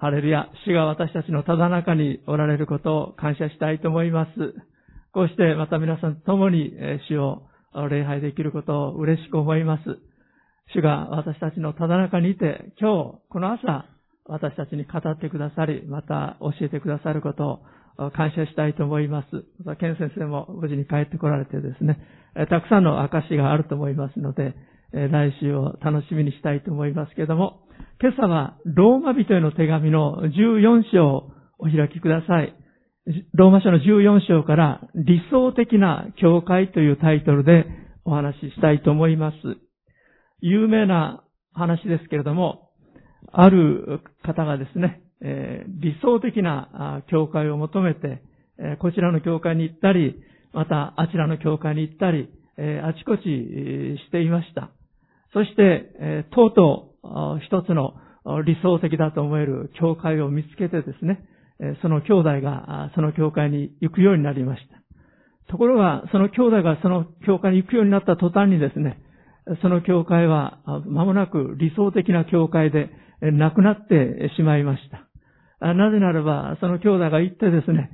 ハレルヤ、主が私たちのただ中におられることを感謝したいと思います。こうしてまた皆さんと共に主を礼拝できることを嬉しく思います。主が私たちのただ中にいて、今日、この朝、私たちに語ってくださり、また教えてくださることを感謝したいと思います。また、ケン先生も無事に帰ってこられてですね、たくさんの証があると思いますので、来週を楽しみにしたいと思いますけれども、今朝はローマ人への手紙の14章をお開きください。ローマ書の14章から理想的な教会というタイトルでお話ししたいと思います。有名な話ですけれども、ある方がですね、え、理想的な教会を求めて、え、こちらの教会に行ったり、またあちらの教会に行ったり、え、あちこちしていました。そして、えとうとう一つの理想的だと思える教会を見つけてですね、その兄弟がその教会に行くようになりました。ところが、その兄弟がその教会に行くようになった途端にですね、その教会は間もなく理想的な教会でなくなってしまいました。なぜならば、その兄弟が行ってですね、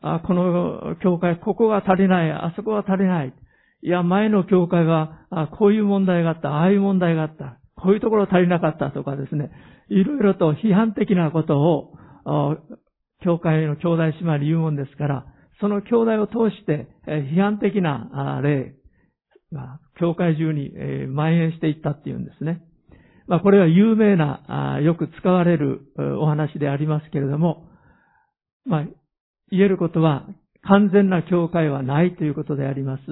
この教会、ここが足りない、あそこが足りない。いや、前の教会は、こういう問題があった、ああいう問題があった、こういうところ足りなかったとかですね、いろいろと批判的なことを、教会の兄弟姉妹に言うもんですから、その兄弟を通して、批判的な例が、教会中に蔓延していったっていうんですね。まあ、これは有名な、よく使われるお話でありますけれども、まあ、言えることは、完全な教会はないということであります。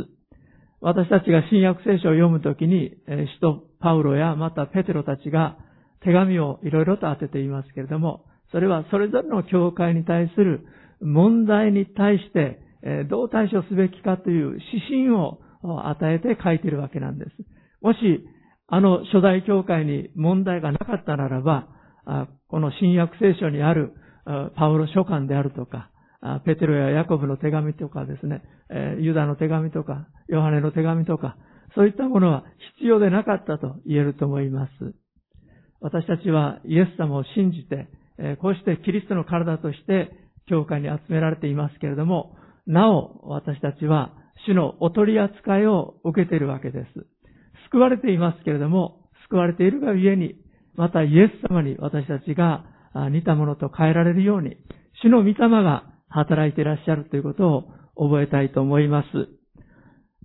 私たちが新約聖書を読むときに、使徒パウロやまたペテロたちが手紙をいろいろと当てていますけれども、それはそれぞれの教会に対する問題に対してどう対処すべきかという指針を与えて書いているわけなんです。もし、あの初代教会に問題がなかったならば、この新約聖書にあるパウロ書簡であるとか、ペテロやヤコブの手紙とかですね、ユダの手紙とか、ヨハネの手紙とか、そういったものは必要でなかったと言えると思います。私たちはイエス様を信じて、こうしてキリストの体として教会に集められていますけれども、なお私たちは主のお取り扱いを受けているわけです。救われていますけれども、救われているがゆえに、またイエス様に私たちが似たものと変えられるように、主の御霊が働いていらっしゃるということを覚えたいと思います。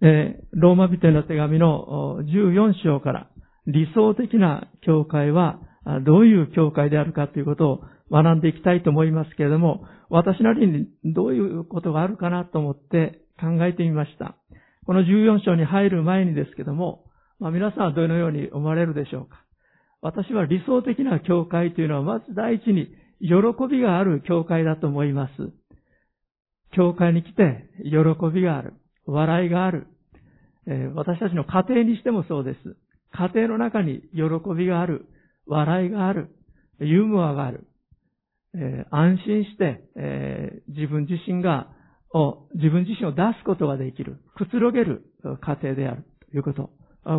えローマ人への手紙の14章から理想的な教会はどういう教会であるかということを学んでいきたいと思いますけれども、私なりにどういうことがあるかなと思って考えてみました。この14章に入る前にですけども、まあ、皆さんはどのように思われるでしょうか私は理想的な教会というのはまず第一に喜びがある教会だと思います。教会に来て喜びがある。笑いがある。私たちの家庭にしてもそうです。家庭の中に喜びがある。笑いがある。ユーモアがある。安心して、自分自身が、自分自身を出すことができる。くつろげる家庭である。ということ。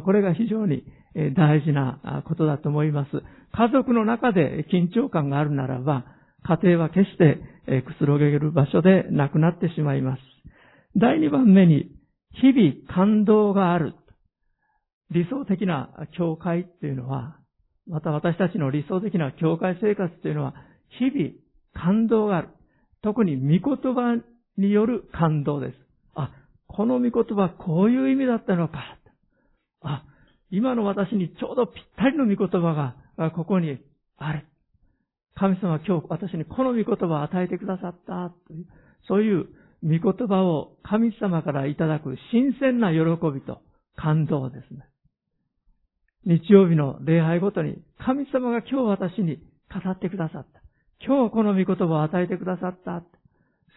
これが非常に大事なことだと思います。家族の中で緊張感があるならば、家庭は決してくつろげる場所でなくなってしまいます。第2番目に、日々感動がある。理想的な教会っていうのは、また私たちの理想的な教会生活っていうのは、日々感動がある。特に御言葉による感動です。あ、この御言葉こういう意味だったのか。あ、今の私にちょうどぴったりの御言葉がここにある。神様は今日私にこの御言葉を与えてくださった、そういう御言葉を神様からいただく新鮮な喜びと感動ですね。日曜日の礼拝ごとに神様が今日私に語ってくださった。今日この御言葉を与えてくださった。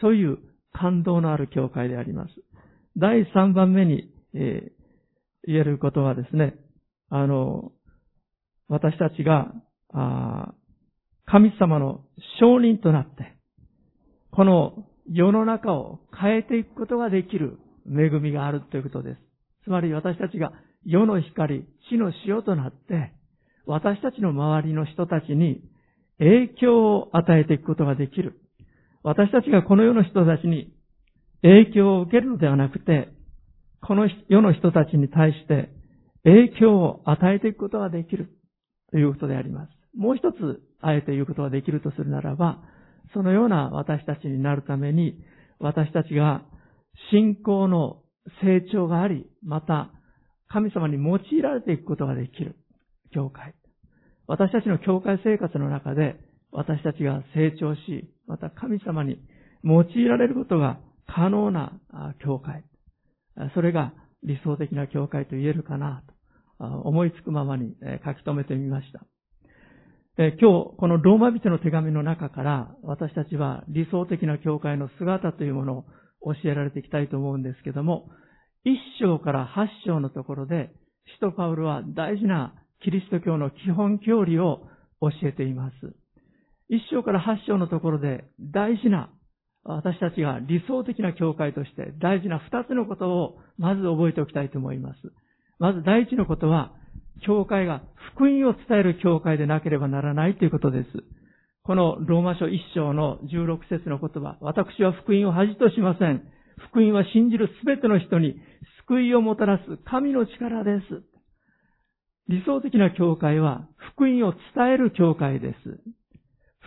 そういう感動のある教会であります。第3番目に、えー、言えることはですね、あの、私たちが、神様の証人となって、この世の中を変えていくことができる恵みがあるということです。つまり私たちが世の光、死の塩となって、私たちの周りの人たちに影響を与えていくことができる。私たちがこの世の人たちに影響を受けるのではなくて、この世の人たちに対して影響を与えていくことができるということであります。もう一つ、あえて言うことができるとするならば、そのような私たちになるために、私たちが信仰の成長があり、また神様に用いられていくことができる教会。私たちの教会生活の中で、私たちが成長し、また神様に用いられることが可能な教会。それが理想的な教会と言えるかなと思いつくままに書き留めてみました。今日、このローマ人の手紙の中から私たちは理想的な教会の姿というものを教えられていきたいと思うんですけども、一章から八章のところで、使徒パウルは大事なキリスト教の基本教理を教えています。一章から八章のところで大事な私たちが理想的な教会として大事な二つのことをまず覚えておきたいと思います。まず第一のことは、教会が福音を伝える教会でなければならないということです。このローマ書一章の16節の言葉、私は福音を恥としません。福音は信じるすべての人に救いをもたらす神の力です。理想的な教会は福音を伝える教会です。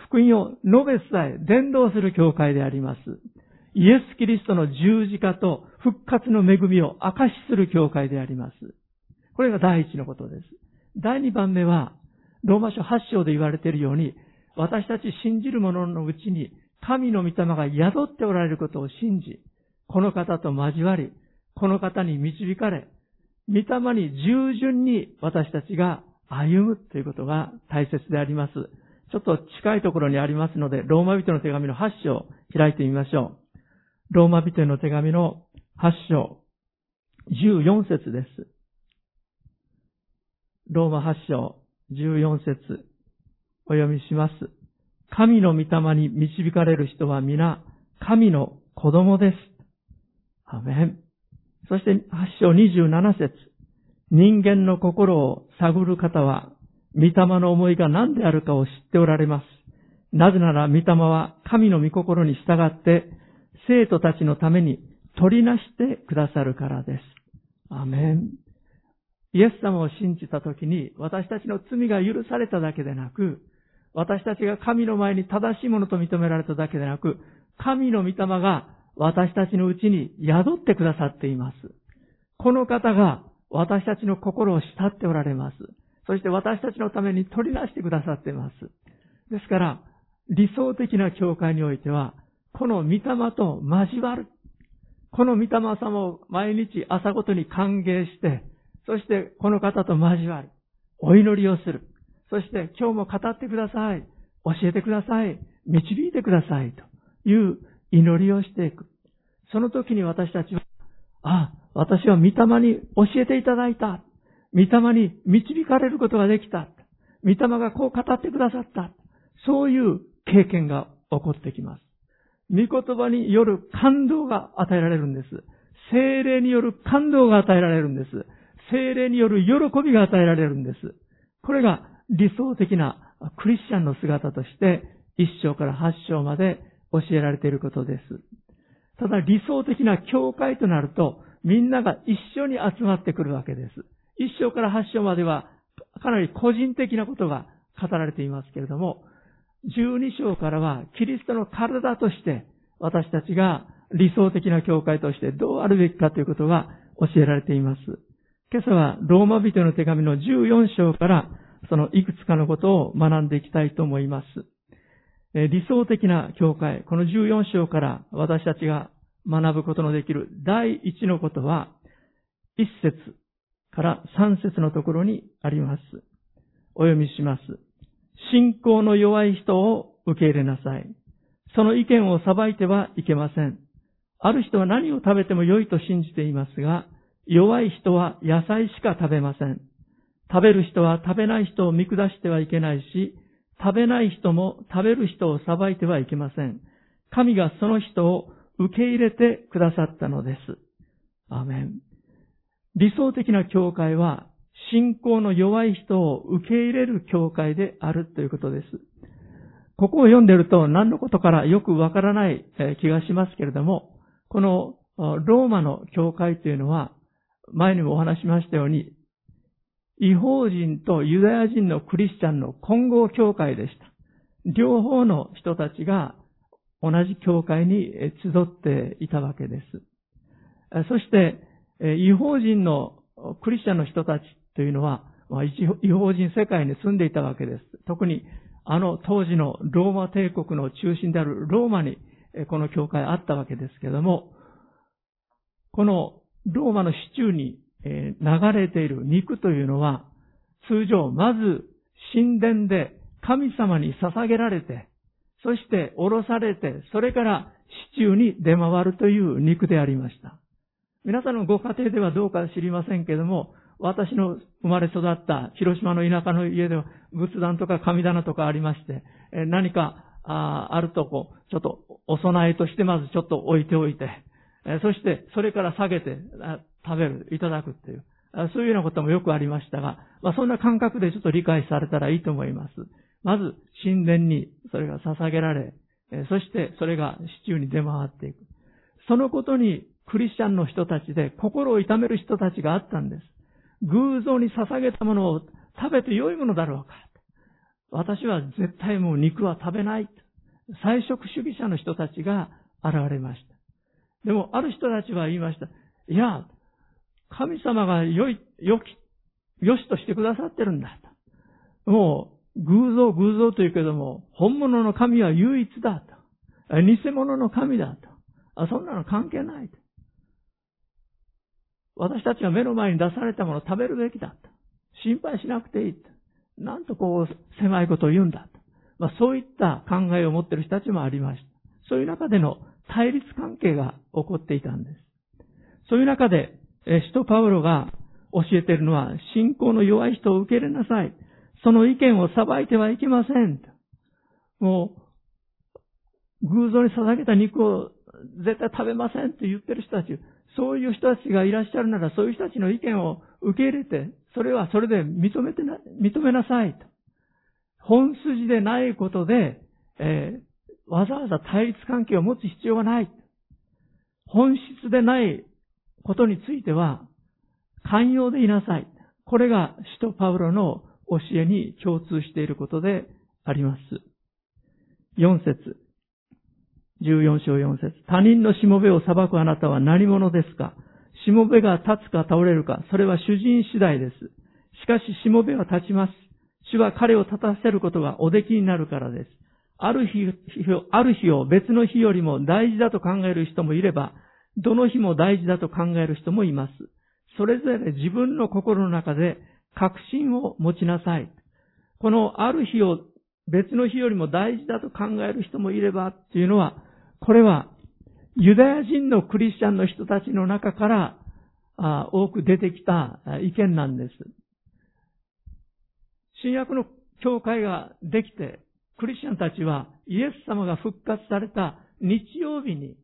福音を述べ伝え、伝道する教会であります。イエス・キリストの十字架と復活の恵みを証しする教会であります。これが第一のことです。第二番目は、ローマ書8章で言われているように、私たち信じる者のうちに神の御霊が宿っておられることを信じ、この方と交わり、この方に導かれ、御霊に従順に私たちが歩むということが大切であります。ちょっと近いところにありますので、ローマ人の手紙の8章を開いてみましょう。ローマ人の手紙の8章、14節です。ローマ8章、14節お読みします。神の御霊に導かれる人は皆、神の子供です。アメン。そして8章27節人間の心を探る方は、御霊の思いが何であるかを知っておられます。なぜなら御霊は神の御心に従って、生徒たちのために取りなしてくださるからです。アメン。イエス様を信じたときに、私たちの罪が許されただけでなく、私たちが神の前に正しいものと認められただけでなく、神の御霊が私たちのうちに宿ってくださっています。この方が私たちの心を慕っておられます。そして私たちのために取り出してくださっています。ですから、理想的な教会においては、この御霊と交わる。この御霊様を毎日朝ごとに歓迎して、そしてこの方と交わる。お祈りをする。そして今日も語ってください。教えてください。導いてください。という祈りをしていく。その時に私たちは、あ、私は御霊に教えていただいた。御霊に導かれることができた。御霊がこう語ってくださった。そういう経験が起こってきます。御言葉による感動が与えられるんです。精霊による感動が与えられるんです。精霊による喜びが与えられるんです。これが理想的なクリスチャンの姿として、一章から八章まで教えられていることです。ただ理想的な教会となると、みんなが一緒に集まってくるわけです。一章から八章までは、かなり個人的なことが語られていますけれども、十二章からは、キリストの体として、私たちが理想的な教会としてどうあるべきかということが教えられています。今朝はローマ人の手紙の14章からそのいくつかのことを学んでいきたいと思います。理想的な教会、この14章から私たちが学ぶことのできる第一のことは、一節から三節のところにあります。お読みします。信仰の弱い人を受け入れなさい。その意見を裁いてはいけません。ある人は何を食べても良いと信じていますが、弱い人は野菜しか食べません。食べる人は食べない人を見下してはいけないし、食べない人も食べる人を裁いてはいけません。神がその人を受け入れてくださったのです。アメン。理想的な教会は、信仰の弱い人を受け入れる教会であるということです。ここを読んでると何のことからよくわからない気がしますけれども、このローマの教会というのは、前にもお話しましたように、違法人とユダヤ人のクリスチャンの混合教会でした。両方の人たちが同じ教会に集っていたわけです。そして、違法人のクリスチャンの人たちというのは、違法人世界に住んでいたわけです。特にあの当時のローマ帝国の中心であるローマにこの教会あったわけですけども、このローマの市中に流れている肉というのは、通常、まず神殿で神様に捧げられて、そしておろされて、それから市中に出回るという肉でありました。皆さんのご家庭ではどうか知りませんけれども、私の生まれ育った広島の田舎の家では仏壇とか神棚とかありまして、何かあるとこ、ちょっとお供えとしてまずちょっと置いておいて、そしてそれから下げて食べる、いただくっていう、そういうようなこともよくありましたが、まあそんな感覚でちょっと理解されたらいいと思います。まず神殿にそれが捧げられ、そしてそれが市中に出回っていく。そのことにクリスチャンの人たちで心を痛める人たちがあったんです。偶像に捧げたものを食べて良いものだろうか。私は絶対もう肉は食べない。菜食主義者の人たちが現れました。でも、ある人たちは言いました。いや、神様が良い、良き、良しとしてくださってるんだと。もう、偶像、偶像というけども、本物の神は唯一だと。偽物の神だと。あそんなの関係ないと。私たちは目の前に出されたものを食べるべきだと。心配しなくていいと。なんとこう、狭いことを言うんだと。まあ、そういった考えを持っている人たちもありました。そういう中での対立関係が起こっていたんです。そういう中で、使徒パウロが教えているのは、信仰の弱い人を受け入れなさい。その意見を裁いてはいけません。もう、偶像に捧げた肉を絶対食べませんって言ってる人たち、そういう人たちがいらっしゃるなら、そういう人たちの意見を受け入れて、それはそれで認めてな、認めなさいと。本筋でないことで、えー、わざわざ対立関係を持つ必要がない。本質でないことについては、寛容でいなさい。これが使徒パウロの教えに共通していることであります。4節14章4節他人のしもべを裁くあなたは何者ですか？しもべが立つか倒れるか、それは主人次第です。しかししもべは立ちます。主は彼を立たせることがおできになるからです。ある日、ある日を別の日よりも大事だと考える人もいれば、どの日も大事だと考える人もいます。それぞれ自分の心の中で確信を持ちなさい。このある日を別の日よりも大事だと考える人もいればっていうのは、これはユダヤ人のクリスチャンの人たちの中から多く出てきた意見なんです。新約の教会ができて、クリスチャンたちはイエス様が復活された日曜日に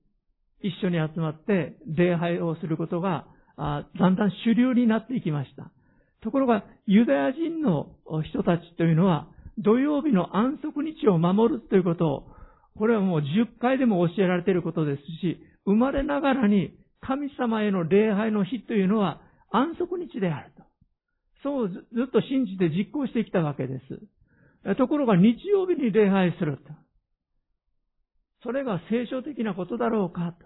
一緒に集まって礼拝をすることがだんだん主流になっていきました。ところが、ユダヤ人の人たちというのは、土曜日の安息日を守るということを、これはもう10回でも教えられていることですし、生まれながらに神様への礼拝の日というのは安息日であると。そうずっと信じて実行してきたわけです。ところが日曜日に礼拝すると。それが聖書的なことだろうかと。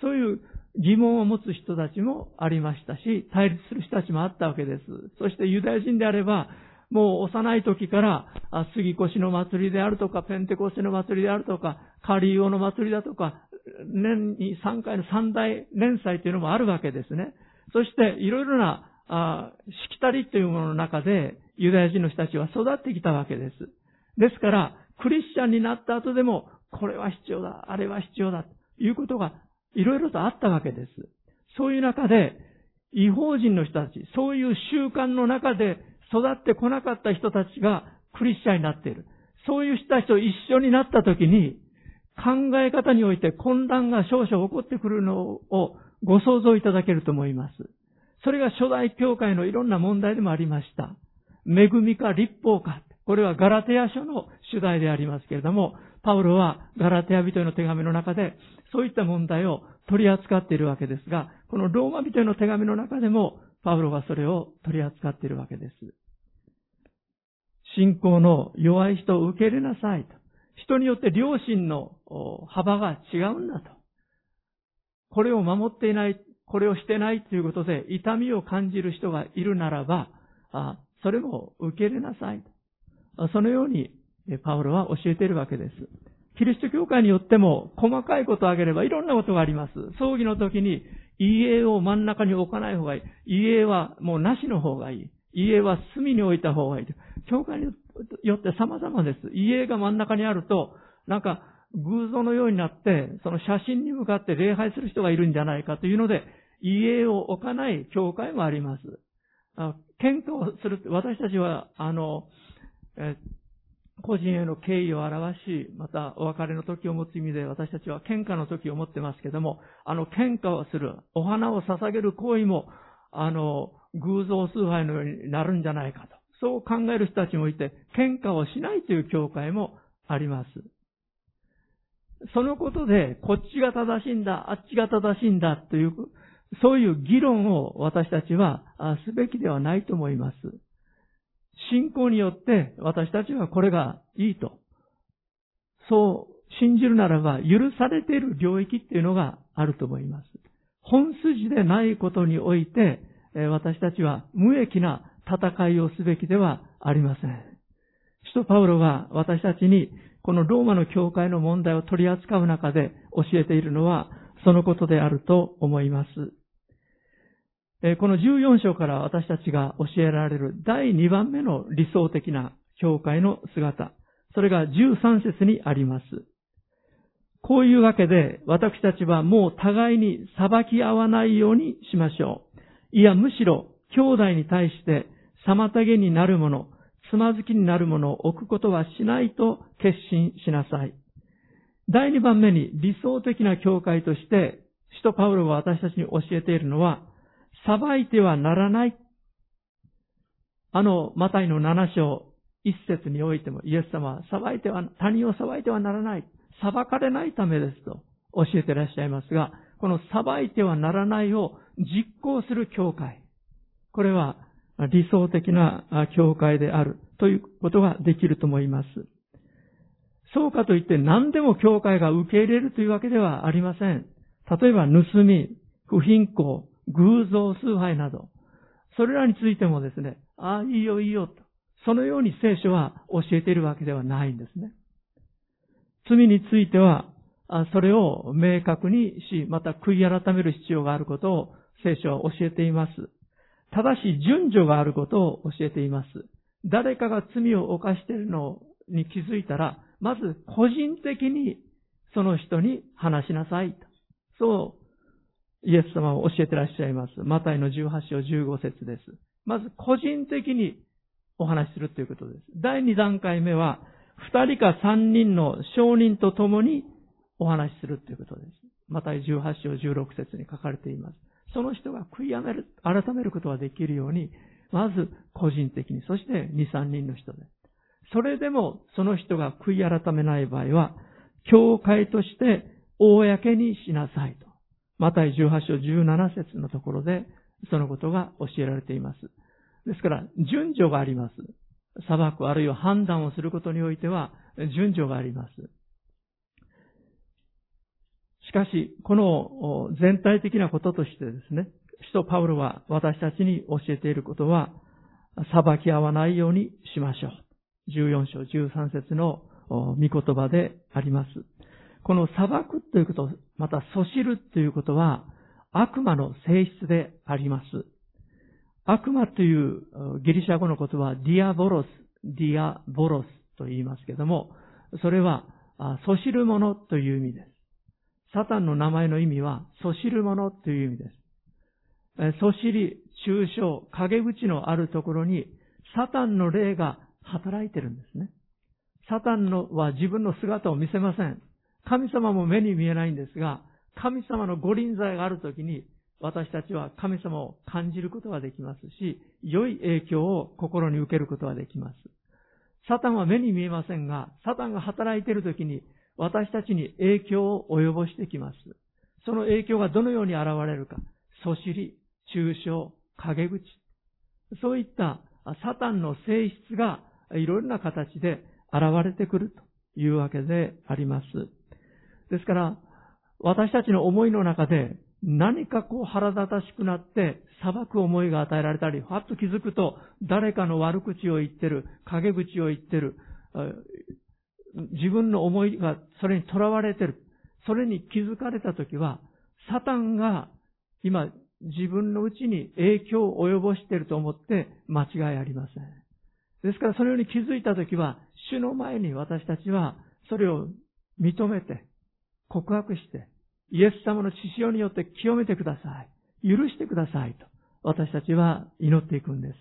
そういう疑問を持つ人たちもありましたし、対立する人たちもあったわけです。そしてユダヤ人であれば、もう幼い時から、杉越の祭りであるとか、ペンテコステの祭りであるとか、カリオの祭りだとか、年に3回の三大連載というのもあるわけですね。そして、いろいろな、あしきたりというものの中で、ユダヤ人の人たちは育ってきたわけです。ですから、クリスチャンになった後でも、これは必要だ、あれは必要だ、ということがいろいろとあったわけです。そういう中で、違法人の人たち、そういう習慣の中で育ってこなかった人たちがクリスチャンになっている。そういう人たちと一緒になったときに、考え方において混乱が少々起こってくるのをご想像いただけると思います。それが初代教会のいろんな問題でもありました。恵みか立法か。これはガラテヤ書の主題でありますけれども、パウロはガラテヤ人への手紙の中で、そういった問題を取り扱っているわけですが、このローマ人への手紙の中でも、パウロはそれを取り扱っているわけです。信仰の弱い人を受け入れなさいと。人によって良心の幅が違うんだと。これを守っていない、これをしてないということで痛みを感じる人がいるならば、それも受け入れなさい。そのようにパウロは教えているわけです。キリスト教会によっても細かいことを挙げればいろんなことがあります。葬儀の時に家を真ん中に置かない方がいい。家はもうなしの方がいい。家は隅に置いた方がいい。教会によって様々です。家が真ん中にあると、なんか偶像のようになって、その写真に向かって礼拝する人がいるんじゃないかというので、家を置かない教会もあります。喧嘩をする、私たちは、あの、え個人への敬意を表し、またお別れの時を持つ意味で私たちは喧嘩の時を持ってますけども、あの喧嘩をする、お花を捧げる行為も、あの、偶像崇拝のようになるんじゃないかと。そう考える人たちもいて、喧嘩をしないという教会もあります。そのことで、こっちが正しいんだ、あっちが正しいんだという、そういう議論を私たちはすべきではないと思います。信仰によって私たちはこれがいいと。そう信じるならば許されている領域っていうのがあると思います。本筋でないことにおいて私たちは無益な戦いをすべきではありません。使徒パウロが私たちにこのローマの教会の問題を取り扱う中で教えているのはそのことであると思います。この14章から私たちが教えられる第2番目の理想的な教会の姿。それが13節にあります。こういうわけで私たちはもう互いに裁き合わないようにしましょう。いやむしろ兄弟に対して妨げになるもの、つまずきになるものを置くことはしないと決心しなさい。第2番目に理想的な教会として、使徒パウロが私たちに教えているのは、裁いてはならない。あの、マタイの7章、一節においても、イエス様は、裁いては、他人を裁いてはならない。裁かれないためですと教えてらっしゃいますが、この裁いてはならないを実行する教会。これは理想的な教会であるということができると思います。そうかといって何でも教会が受け入れるというわけではありません。例えば盗み、不貧困、偶像崇拝など、それらについてもですね、ああ、いいよいいよと、そのように聖書は教えているわけではないんですね。罪については、それを明確にし、また悔い改める必要があることを聖書は教えています。ただし順序があることを教えています。誰かが罪を犯しているのに気づいたら、まず個人的にその人に話しなさいと。そうイエス様を教えてらっしゃいます。マタイの18章15節です。まず個人的にお話しするということです。第2段階目は、2人か3人の証人と共にお話しするということです。マタイ18章16節に書かれています。その人が悔いやめる、改めることができるように、まず個人的に、そして2、3人の人で。それでもその人が悔い改めない場合は、教会として公にしなさいと。マタイ18章17節のところで、そのことが教えられています。ですから、順序があります。裁くあるいは判断をすることにおいては、順序があります。しかし、この全体的なこととしてですね、使徒パウロは私たちに教えていることは、裁き合わないようにしましょう。14章13節の御言葉であります。この裁くということ、またそしるということは、悪魔の性質であります。悪魔というギリシャ語の言葉はディアボロス、ディアボロスと言いますけども、それは、そしるものという意味です。サタンの名前の意味は、そしるものという意味です。そしり、抽象、陰口のあるところに、サタンの霊が働いてるんですね。サタンのは自分の姿を見せません。神様も目に見えないんですが、神様の御臨在があるときに、私たちは神様を感じることができますし、良い影響を心に受けることができます。サタンは目に見えませんが、サタンが働いている時に私たちに影響を及ぼしてきます。その影響がどのように現れるか。そしり、抽象、陰口。そういったサタンの性質がいろいろな形で現れてくるというわけであります。ですから、私たちの思いの中で何かこう腹立たしくなって裁く思いが与えられたり、ふわっと気づくと誰かの悪口を言ってる、陰口を言ってる、自分の思いがそれに囚われてる。それに気づかれたときは、サタンが今自分のうちに影響を及ぼしていると思って間違いありません。ですからそのように気づいたときは、主の前に私たちはそれを認めて、告白して、イエス様の血潮によって清めてください。許してくださいと、私たちは祈っていくんです。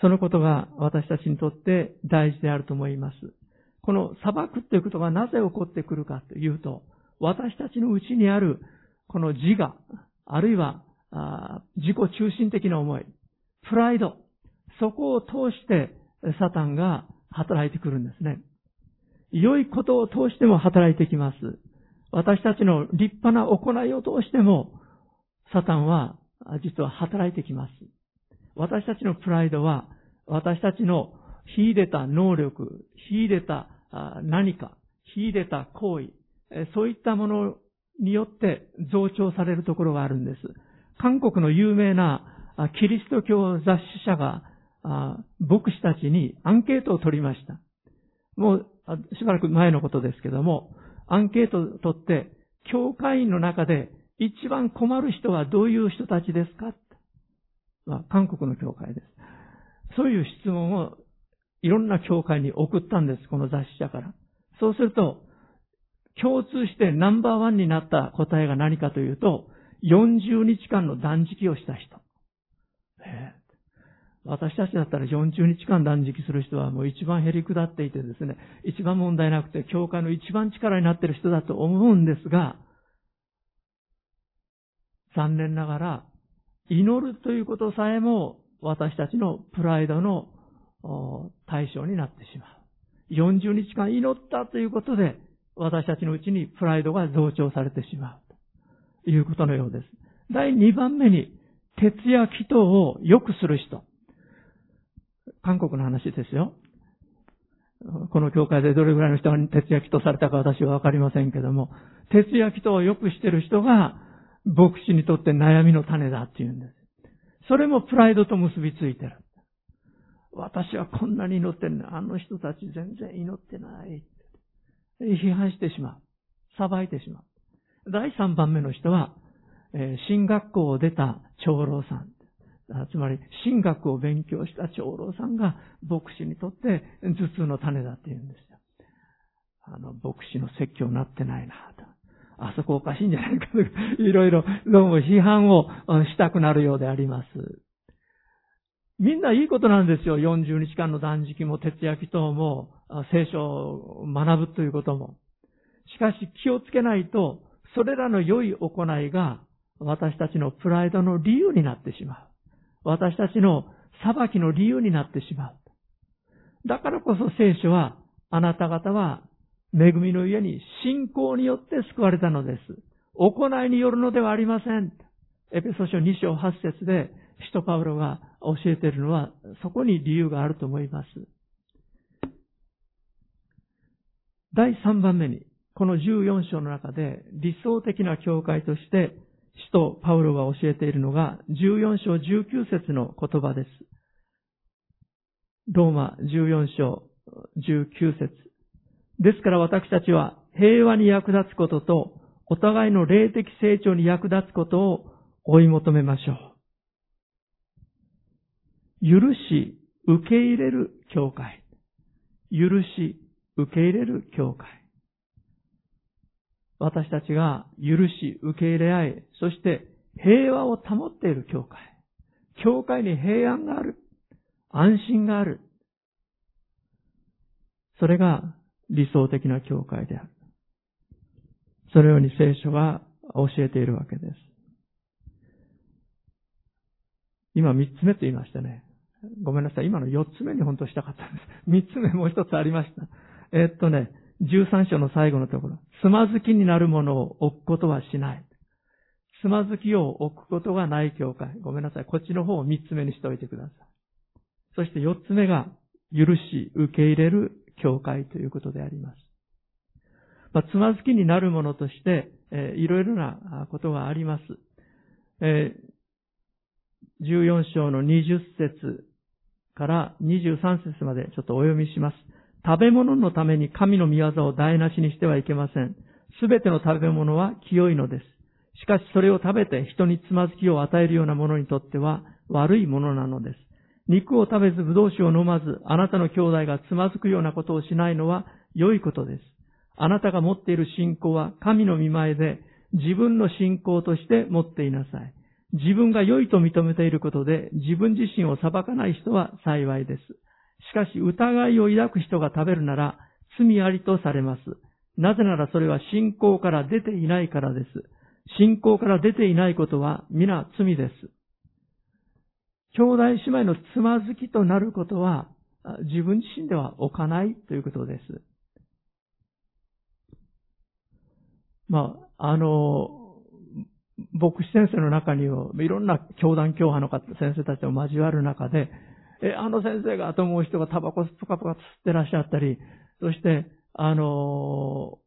そのことが私たちにとって大事であると思います。この裁くということがなぜ起こってくるかというと、私たちのうちにあるこの自我、あるいは自己中心的な思い、プライド、そこを通してサタンが働いてくるんですね。良いことを通しても働いてきます。私たちの立派な行いを通しても、サタンは実は働いてきます。私たちのプライドは、私たちの秀でた能力、秀でた何か、秀でた行為、そういったものによって増長されるところがあるんです。韓国の有名なキリスト教雑誌社が牧師たちにアンケートを取りました。もうしばらく前のことですけども、アンケートを取って、教会員の中で一番困る人はどういう人たちですか？まあ、韓国の教会です。そういう質問をいろんな教会に送ったんです、この雑誌社から。そうすると、共通してナンバーワンになった答えが何かというと、40日間の断食をした人。え私たちだったら40日間断食する人はもう一番減り下っていてですね、一番問題なくて、教会の一番力になっている人だと思うんですが、残念ながら、祈るということさえも私たちのプライドの対象になってしまう。40日間祈ったということで、私たちのうちにプライドが増長されてしまう。ということのようです。第2番目に、徹夜祈祷を良くする人。韓国の話ですよ。この教会でどれぐらいの人が徹夜祈祷されたか私はわかりませんけども、徹夜祈祷をよくしてる人が、牧師にとって悩みの種だって言うんです。それもプライドと結びついてる。私はこんなに祈ってるのあの人たち全然祈ってない。批判してしまう。裁いてしまう。第3番目の人は、えー、進学校を出た長老さん。つまり、神学を勉強した長老さんが牧師にとって頭痛の種だって言うんですよ。あの、牧師の説教になってないなと。あそこおかしいんじゃないかと。いろいろ、どうも批判をしたくなるようであります。みんないいことなんですよ。40日間の断食も徹夜祈祷も聖書を学ぶということも。しかし気をつけないと、それらの良い行いが私たちのプライドの理由になってしまう。私たちの裁きの理由になってしまう。だからこそ聖書は、あなた方は恵みの家に信仰によって救われたのです。行いによるのではありません。エペソ書2章8節で、使徒パウロが教えているのは、そこに理由があると思います。第3番目に、この14章の中で理想的な教会として、使徒パウロが教えているのが、14章19節の言葉です。ローマ14章19節ですから私たちは平和に役立つことと、お互いの霊的成長に役立つことを追い求めましょう。許し、受け入れる教会。許し、受け入れる教会。私たちが許し、受け入れ合い、そして平和を保っている教会。教会に平安がある。安心がある。それが理想的な教会である。そのように聖書は教えているわけです。今三つ目と言いましたね。ごめんなさい。今の4つ目に本当したかったんです。3つ目もう1つありました。えー、っとね、13章の最後のところ。つまずきになるものを置くことはしない。つまずきを置くことがない教会。ごめんなさい。こっちの方を3つ目にしておいてください。そして4つ目が、許し、受け入れる教会ということであります。まあ、つまずきになるものとして、えー、いろいろなことがあります。えー、14章の20節から23節までちょっとお読みします。食べ物のために神の御業を台無しにしてはいけません。すべての食べ物は清いのです。しかしそれを食べて人につまずきを与えるようなものにとっては悪いものなのです。肉を食べず、ぶどう酒を飲まず、あなたの兄弟がつまずくようなことをしないのは良いことです。あなたが持っている信仰は神の見前で自分の信仰として持っていなさい。自分が良いと認めていることで自分自身を裁かない人は幸いです。しかし疑いを抱く人が食べるなら罪ありとされます。なぜならそれは信仰から出ていないからです。信仰から出ていないことは皆罪です。兄弟姉妹のつまずきとなることは自分自身では置かないということです。まあ、あの、牧師先生の中にはいろんな教団教派の方、先生たちを交わる中で、え、あの先生がと思う人がタバコぷかぷか吸ってらっしゃったり、そして、あの、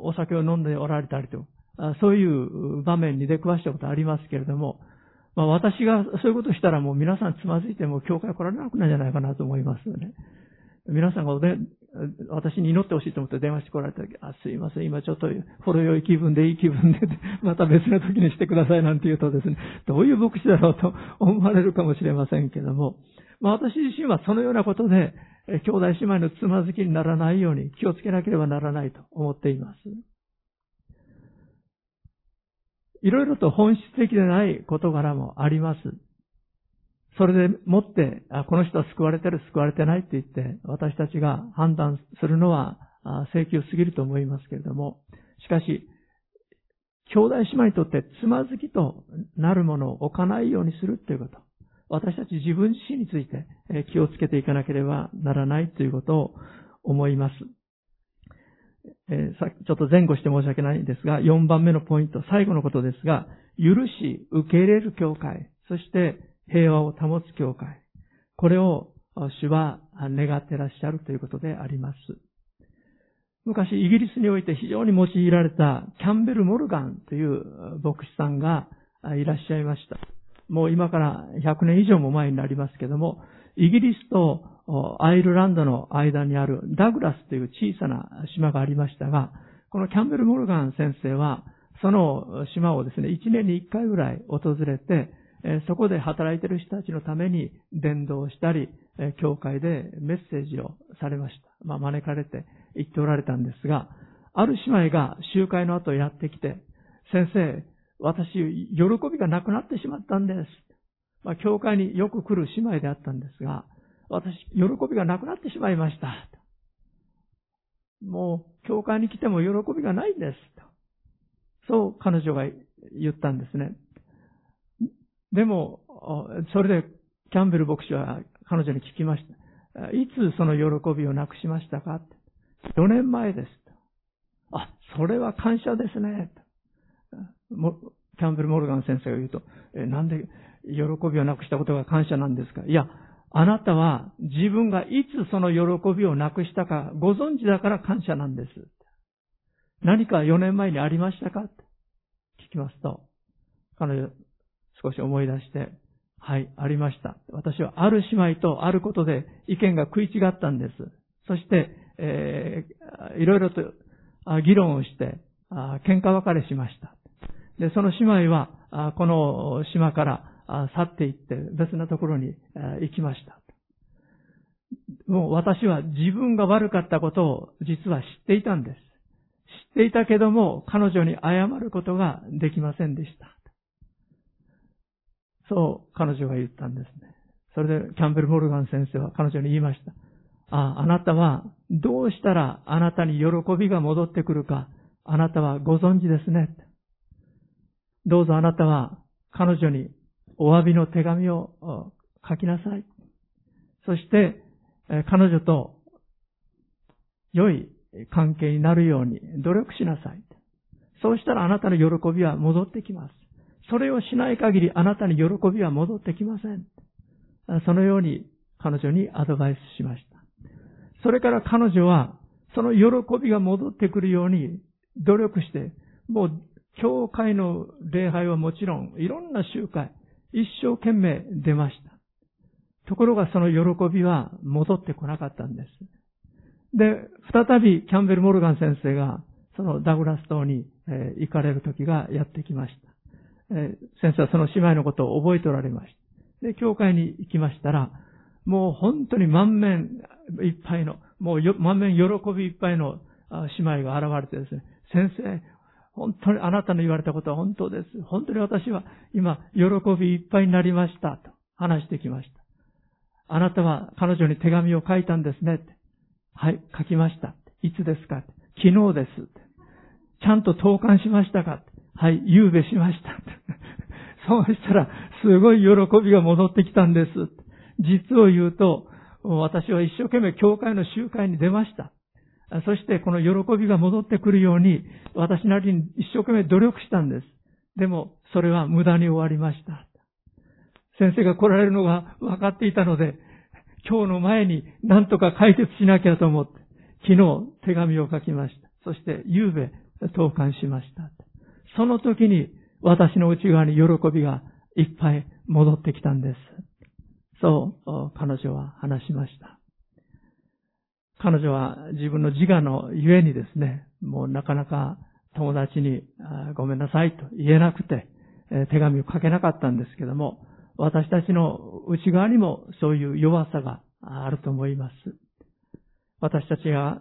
お酒を飲んでおられたりと、そういう場面に出くわしたことありますけれども、まあ、私がそういうことしたらもう皆さんつまずいても教会来られなくなるんじゃないかなと思いますよね。皆さんがおで私に祈ってほしいと思って電話して来られた時、あ、すいません、今ちょっとほろ酔い気分でいい気分で、また別の時にしてくださいなんて言うとですね、どういう牧師だろうと思われるかもしれませんけども、まあ私自身はそのようなことで、兄弟姉妹のつまずきにならないように気をつけなければならないと思っています。いろいろと本質的でない事柄もあります。それでもって、この人は救われてる、救われてないって言って、私たちが判断するのは請求すぎると思いますけれども、しかし、兄弟姉妹にとってつまずきとなるものを置かないようにするということ。私たち自分自身について気をつけていかなければならないということを思います。えー、さちょっと前後して申し訳ないんですが、4番目のポイント、最後のことですが、許し、受け入れる教会、そして平和を保つ教会。これを主は願ってらっしゃるということであります。昔、イギリスにおいて非常に用いられたキャンベル・モルガンという牧師さんがいらっしゃいました。もう今から100年以上も前になりますけども、イギリスとアイルランドの間にあるダグラスという小さな島がありましたが、このキャンベル・モルガン先生は、その島をですね、1年に1回ぐらい訪れて、そこで働いている人たちのために伝道したり、教会でメッセージをされました。まあ、招かれて行っておられたんですが、ある姉妹が集会の後やってきて、先生、私、喜びがなくなってしまったんです。まあ、教会によく来る姉妹であったんですが、私、喜びがなくなってしまいました。もう、教会に来ても喜びがないんです。そう彼女が言ったんですね。でも、それでキャンベル牧師は彼女に聞きました。いつその喜びをなくしましたか ?4 年前です。あ、それは感謝ですね。キャンベル・モルガン先生が言うと、えなんで喜びをなくしたことが感謝なんですか？いや、あなたは自分がいつその喜びをなくしたかご存知だから感謝なんです。何か4年前にありましたか？聞きますと、彼女少し思い出して、はい、ありました。私はある姉妹とあることで意見が食い違ったんです。そして、えー、いろいろと議論をして、喧嘩別れしました。で、その姉妹は、この島から去っていって別なところに行きました。もう私は自分が悪かったことを実は知っていたんです。知っていたけども彼女に謝ることができませんでした。そう彼女が言ったんですね。それでキャンベル・モルガン先生は彼女に言いました。あ、あなたはどうしたらあなたに喜びが戻ってくるか、あなたはご存知ですね。どうぞあなたは彼女にお詫びの手紙を書きなさい。そして、彼女と良い関係になるように努力しなさい。そうしたらあなたの喜びは戻ってきます。それをしない限りあなたに喜びは戻ってきません。そのように彼女にアドバイスしました。それから彼女はその喜びが戻ってくるように努力して、もう教会の礼拝はもちろんいろんな集会、一生懸命出ました。ところがその喜びは戻ってこなかったんです。で、再びキャンベル・モルガン先生がそのダグラス島に、え行かれる時がやってきました。え先生はその姉妹のことを覚えておられました。で、教会に行きましたら、もう本当に満面いっぱいの、もう満面喜びいっぱいの姉妹が現れてですね、先生、本当にあなたの言われたことは本当です。本当に私は今、喜びいっぱいになりました。と話してきました。あなたは彼女に手紙を書いたんですね。はい、書きました。いつですか昨日です。ちゃんと投函しましたかはい、夕べしました。そうしたら、すごい喜びが戻ってきたんです。実を言うと、私は一生懸命教会の集会に出ました。そしてこの喜びが戻ってくるように、私なりに一生懸命努力したんです。でも、それは無駄に終わりました。先生が来られるのが分かっていたので、今日の前に何とか解決しなきゃと思って、昨日手紙を書きました。そして夕べ投函しました。その時に私の内側に喜びがいっぱい戻ってきたんです。そう彼女は話しました。彼女は自分の自我のゆえにですね、もうなかなか友達にごめんなさいと言えなくて、手紙を書けなかったんですけども、私たちの内側にもそういう弱さがあると思います。私たちが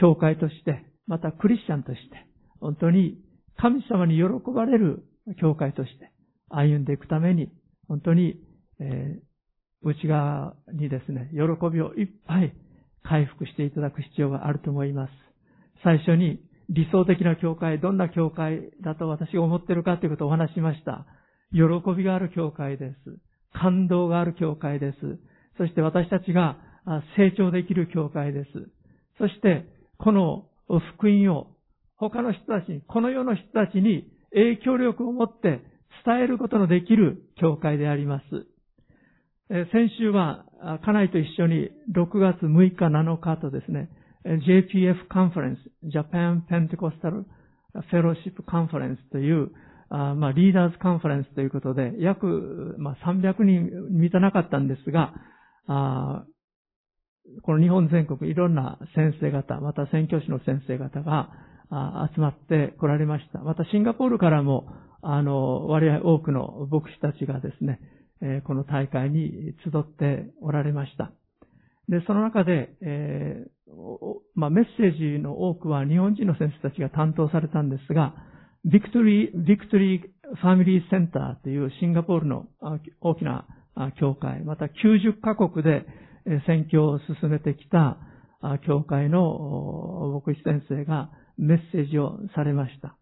教会として、またクリスチャンとして、本当に神様に喜ばれる教会として歩んでいくために、本当に、えー、内側にですね、喜びをいっぱい回復していただく必要があると思います。最初に理想的な教会、どんな教会だと私が思ってるかということをお話しました。喜びがある教会です。感動がある教会です。そして私たちが成長できる教会です。そして、この福音を他の人たちに、この世の人たちに影響力を持って伝えることのできる教会であります。先週は、家内と一緒に6月6日7日とですね、JPF カンファレンス、Japan Pentecostal Fellowship Conference というまあ、リーダーズカンファレンスということで、約、まあ、300人満たなかったんですが、この日本全国いろんな先生方、また宣教師の先生方が集まって来られました。またシンガポールからも、あの、割合多くの牧師たちがですね、えこの大会に集っておられました。で、その中で、えー、まあ、メッセージの多くは日本人の先生たちが担当されたんですが、 Victory、Victory Family Centre というシンガポールの大きな教会、また90カ国で宣教を進めてきた教会の牧師先生がメッセージをされました。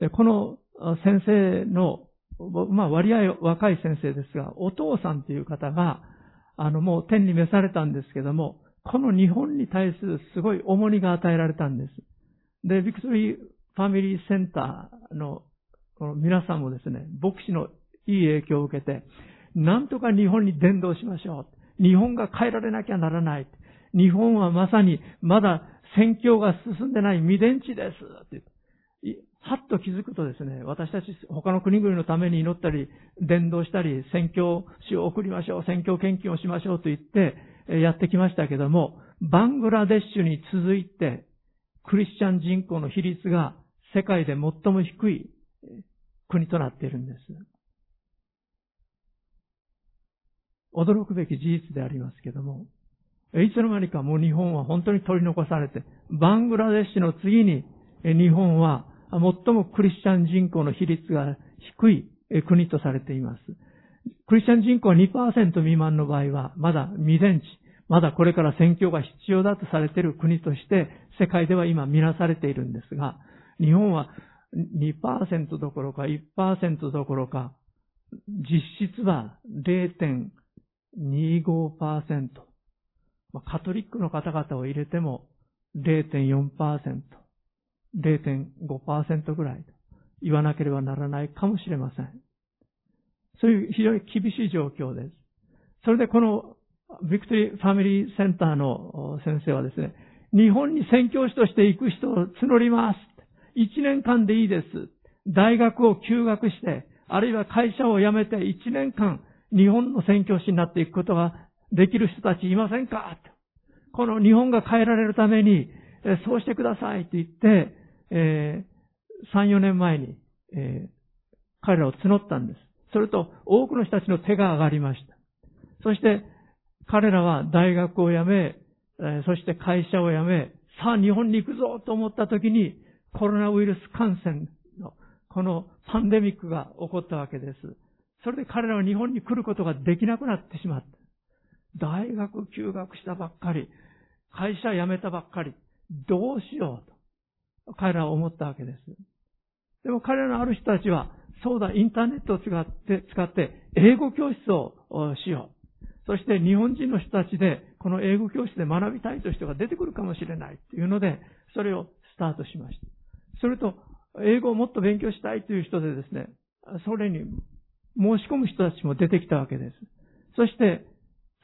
でこの先生の、まあ割合若い先生ですが、お父さんという方が、あのもう天に召されたんですけども、この日本に対するすごい重荷が与えられたんです。で、ビクトリーファミリーセンターのこの皆さんもですね、牧師のいい影響を受けて、なんとか日本に伝道しましょう。日本が変えられなきゃならない。日本はまさにまだ宣教が進んでない未伝地です。はっと気づくとですね、私たち他の国々のために祈ったり、伝道したり、宣教師を送りましょう、宣教献金をしましょうと言ってやってきましたけども、バングラデッシュに続いて、クリスチャン人口の比率が世界で最も低い国となっているんです。驚くべき事実でありますけども、いつの間にかもう日本は本当に取り残されて、バングラデッシュの次に日本は最もクリスチャン人口の比率が低い国とされています。クリスチャン人口2%未満の場合は、まだ未伝地、まだこれから宣教が必要だとされている国として、世界では今見なされているんですが、日本は2%どころか1%どころか、実質は0.25%。カトリックの方々を入れても0.4%、0.5%ぐらいと言わなければならないかもしれません。そういう非常に厳しい状況です。それでこのビクトリーファミリーセンターの先生はですね、日本に宣教師として行く人を募ります。一年間でいいです。大学を休学して、あるいは会社を辞めて一年間日本の宣教師になっていくことができる人たちいませんかこの日本が変えられるために、そうしてくださいって言って、えー、3、4年前に、えー、彼らを募ったんです。それと多くの人たちの手が上がりました。そして彼らは大学を辞め、えー、そして会社を辞め、さあ日本に行くぞと思った時にコロナウイルス感染のこのパンデミックが起こったわけです。それで彼らは日本に来ることができなくなってしまった。大学休学したばっかり、会社辞めたばっかり、どうしようと、彼らは思ったわけです。でも彼らのある人たちは、そうだ、インターネットを使って、使って英語教室をしよう。そして日本人の人たちで、この英語教室で学びたいという人が出てくるかもしれないというので、それをスタートしました。それと、英語をもっと勉強したいという人でですね、それに申し込む人たちも出てきたわけです。そして、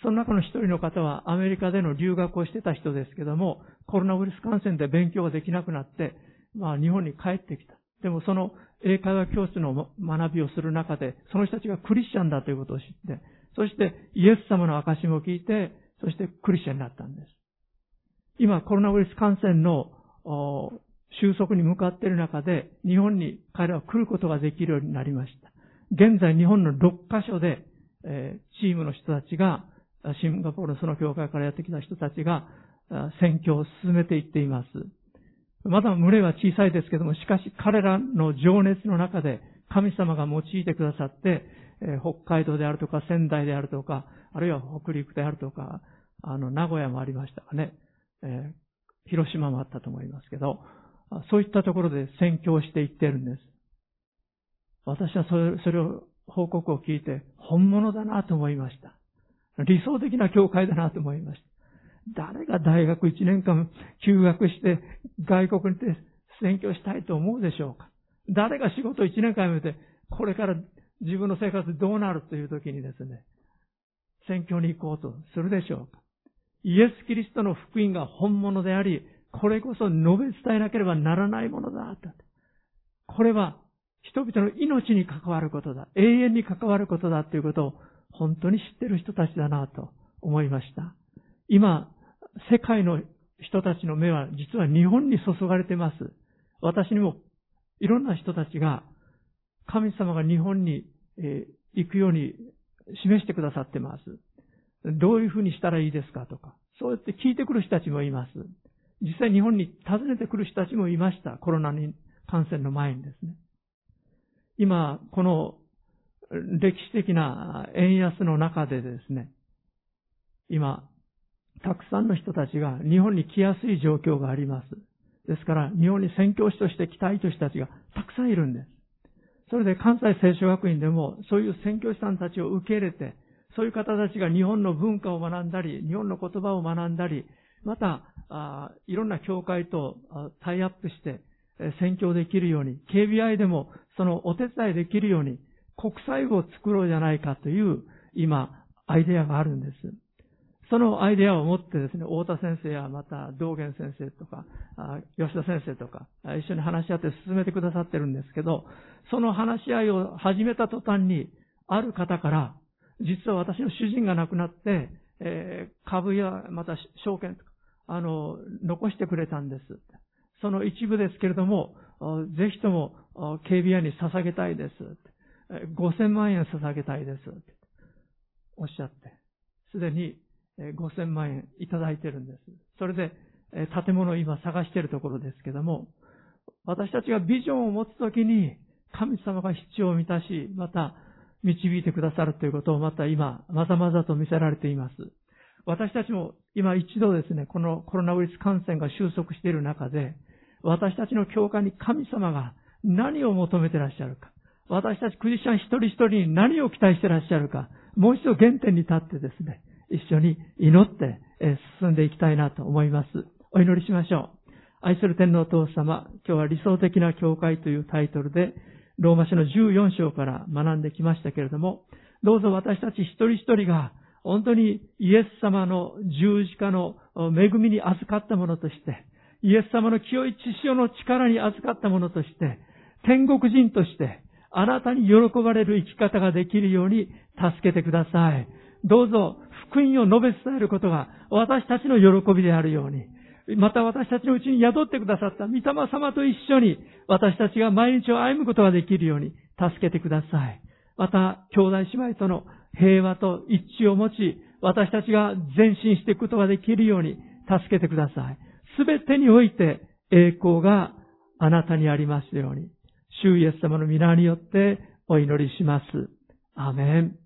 その中の一人の方はアメリカでの留学をしてた人ですけども、コロナウイルス感染で勉強ができなくなって、まあ日本に帰ってきた。でもその英会話教室の学びをする中で、その人たちがクリスチャンだということを知って、そしてイエス様の証も聞いて、そしてクリスチャンになったんです。今コロナウイルス感染の収束に向かっている中で、日本に彼らは来ることができるようになりました。現在日本の6カ所で、えチームの人たちがシンガポールのその教会からやってきた人たちが、選挙を進めていっています。まだ群れは小さいですけども、しかし彼らの情熱の中で神様が用いてくださって、北海道であるとか仙台であるとか、あるいは北陸であるとか、あの、名古屋もありましたかね。えー、広島もあったと思いますけど、そういったところで宣教していってるんです。私はそれそれを報告を聞いて本物だなと思いました。理想的な教会だなと思いました。誰が大学1年間休学して外国にて宣教したいと思うでしょうか誰が仕事1年間辞めてこれから自分の生活どうなるという時にですね、宣教に行こうとするでしょうかイエス・キリストの福音が本物であり、これこそ述べ伝えなければならないものだ。これは人々の命に関わることだ。永遠に関わることだということを本当に知ってる人たちだなと思いました。今、世界の人たちの目は実は日本に注がれてます。私にもいろんな人たちが神様が日本に行くように示してくださってます。どういうふうにしたらいいですかとか、そうやって聞いてくる人たちもいます。実際日本に訪ねてくる人たちもいました。コロナに感染の前にですね。今、この歴史的な円安の中でですね、今、たくさんの人たちが日本に来やすい状況があります。ですから、日本に宣教師として来たいという人たちがたくさんいるんです。それで関西聖書学院でも、そういう宣教師さんたちを受け入れて、そういう方たちが日本の文化を学んだり、日本の言葉を学んだり、また、あいろんな教会とタイアップして、宣教できるように、KBI でもそのお手伝いできるように、国際部を作ろうじゃないかという、今、アイデアがあるんです。そのアイデアを持ってですね、太田先生やまた道元先生とか、吉田先生とか、一緒に話し合って進めてくださってるんですけど、その話し合いを始めた途端に、ある方から、実は私の主人が亡くなって、えー、株やまた証券とか、あの、残してくれたんです。その一部ですけれども、ぜひとも KBI に捧げたいです。5000万円捧げたいです。っておっしゃって、すでに5000万円いただいてるんです。それで、建物を今探しているところですけども、私たちがビジョンを持つときに、神様が必要を満たし、また導いてくださるということをまた今、まざまざと見せられています。私たちも今一度ですね、このコロナウイルス感染が収束している中で、私たちの教会に神様が何を求めてらっしゃるか、私たちクリスチャン一人一人に何を期待してらっしゃるか、もう一度原点に立ってですね、一緒に祈って進んでいきたいなと思います。お祈りしましょう。愛する天皇お父様、今日は理想的な教会というタイトルで、ローマ書の14章から学んできましたけれども、どうぞ私たち一人一人が本当にイエス様の十字架の恵みに預かったものとして、イエス様の清い血潮の力に預かったものとして、天国人として、あなたに喜ばれる生き方ができるように助けてください。どうぞ、福音を述べ伝えることが私たちの喜びであるように、また私たちのうちに宿ってくださった御霊様と一緒に私たちが毎日を歩むことができるように助けてください。また、兄弟姉妹との平和と一致を持ち、私たちが前進していくことができるように助けてください。すべてにおいて栄光があなたにありますように。主イエス様の皆によってお祈りします。アメン。